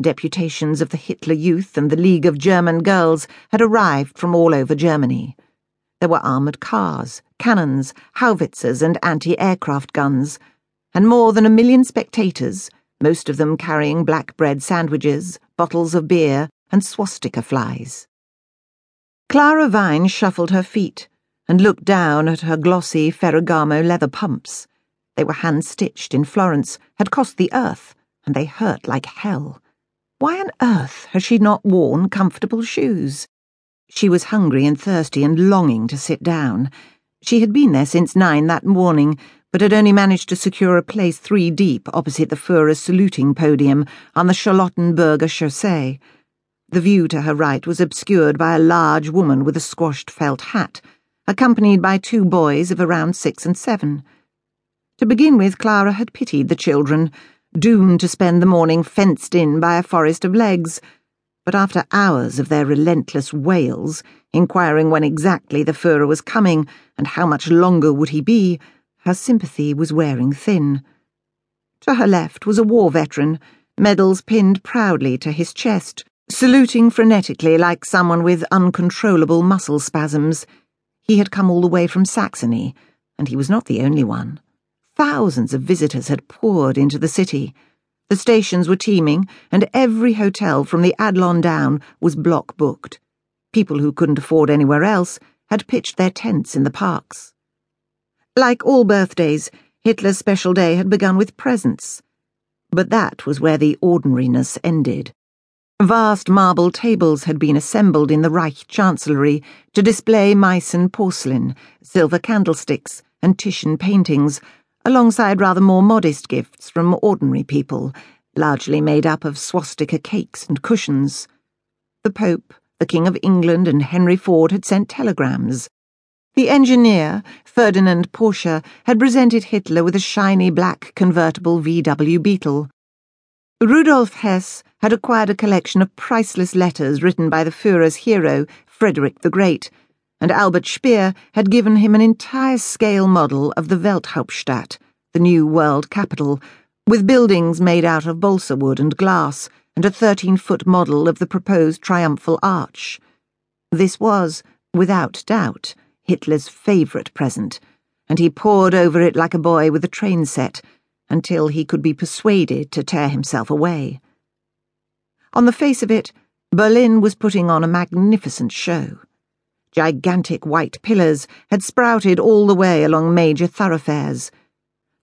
Deputations of the Hitler Youth and the League of German Girls had arrived from all over Germany. There were armoured cars, cannons, howitzers, and anti aircraft guns, and more than a million spectators, most of them carrying black bread sandwiches, bottles of beer, and swastika flies. Clara Vine shuffled her feet and looked down at her glossy Ferragamo leather pumps. They were hand stitched in Florence, had cost the earth, and they hurt like hell. Why on earth had she not worn comfortable shoes? She was hungry and thirsty and longing to sit down. She had been there since nine that morning, but had only managed to secure a place three deep opposite the Führer's saluting podium on the Charlottenburger Chaussee. The view to her right was obscured by a large woman with a squashed felt hat, accompanied by two boys of around six and seven. To begin with, Clara had pitied the children doomed to spend the morning fenced in by a forest of legs. But after hours of their relentless wails, inquiring when exactly the Führer was coming and how much longer would he be, her sympathy was wearing thin. To her left was a war veteran, medals pinned proudly to his chest, saluting frenetically like someone with uncontrollable muscle spasms. He had come all the way from Saxony, and he was not the only one. Thousands of visitors had poured into the city. The stations were teeming, and every hotel from the Adlon down was block booked. People who couldn't afford anywhere else had pitched their tents in the parks. Like all birthdays, Hitler's special day had begun with presents. But that was where the ordinariness ended. Vast marble tables had been assembled in the Reich Chancellery to display Meissen porcelain, silver candlesticks, and Titian paintings alongside rather more modest gifts from ordinary people, largely made up of swastika cakes and cushions. The Pope, the King of England, and Henry Ford had sent telegrams. The engineer, Ferdinand Porsche, had presented Hitler with a shiny black convertible VW Beetle. Rudolf Hess had acquired a collection of priceless letters written by the Führer's hero, Frederick the Great, and Albert Speer had given him an entire scale model of the Welthauptstadt, the new world capital, with buildings made out of balsa wood and glass, and a 13 foot model of the proposed triumphal arch. This was, without doubt, Hitler's favourite present, and he pored over it like a boy with a train set until he could be persuaded to tear himself away. On the face of it, Berlin was putting on a magnificent show. Gigantic white pillars had sprouted all the way along major thoroughfares.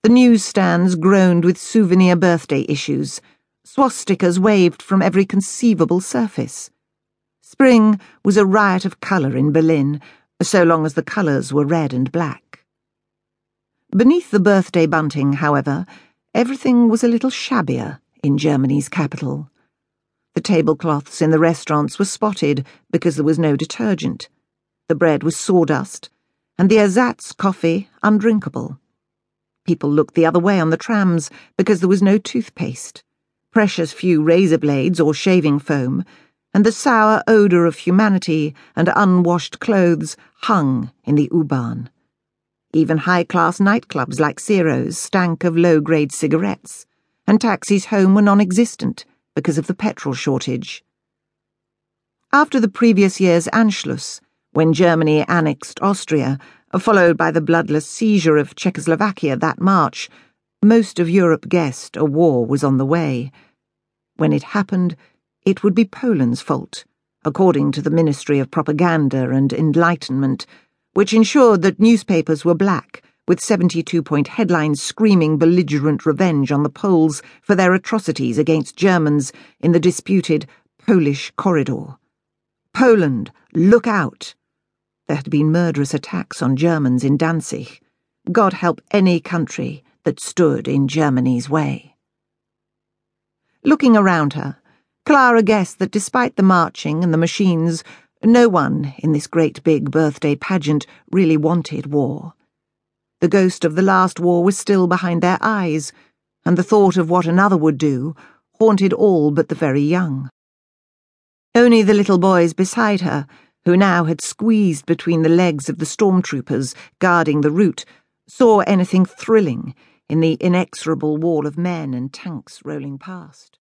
The newsstands groaned with souvenir birthday issues. Swastikas waved from every conceivable surface. Spring was a riot of colour in Berlin, so long as the colours were red and black. Beneath the birthday bunting, however, everything was a little shabbier in Germany's capital. The tablecloths in the restaurants were spotted because there was no detergent. The bread was sawdust, and the ersatz coffee undrinkable. People looked the other way on the trams because there was no toothpaste, precious few razor blades or shaving foam, and the sour odour of humanity and unwashed clothes hung in the U-Bahn. Even high-class nightclubs like Ciro's stank of low-grade cigarettes, and taxis home were non-existent because of the petrol shortage. After the previous year's Anschluss, when Germany annexed Austria, followed by the bloodless seizure of Czechoslovakia that March, most of Europe guessed a war was on the way. When it happened, it would be Poland's fault, according to the Ministry of Propaganda and Enlightenment, which ensured that newspapers were black, with 72 point headlines screaming belligerent revenge on the Poles for their atrocities against Germans in the disputed Polish corridor. Poland, look out! There had been murderous attacks on Germans in Danzig. God help any country that stood in Germany's way. Looking around her, Clara guessed that despite the marching and the machines, no one in this great big birthday pageant really wanted war. The ghost of the last war was still behind their eyes, and the thought of what another would do haunted all but the very young. Only the little boys beside her who now had squeezed between the legs of the stormtroopers guarding the route, saw anything thrilling in the inexorable wall of men and tanks rolling past.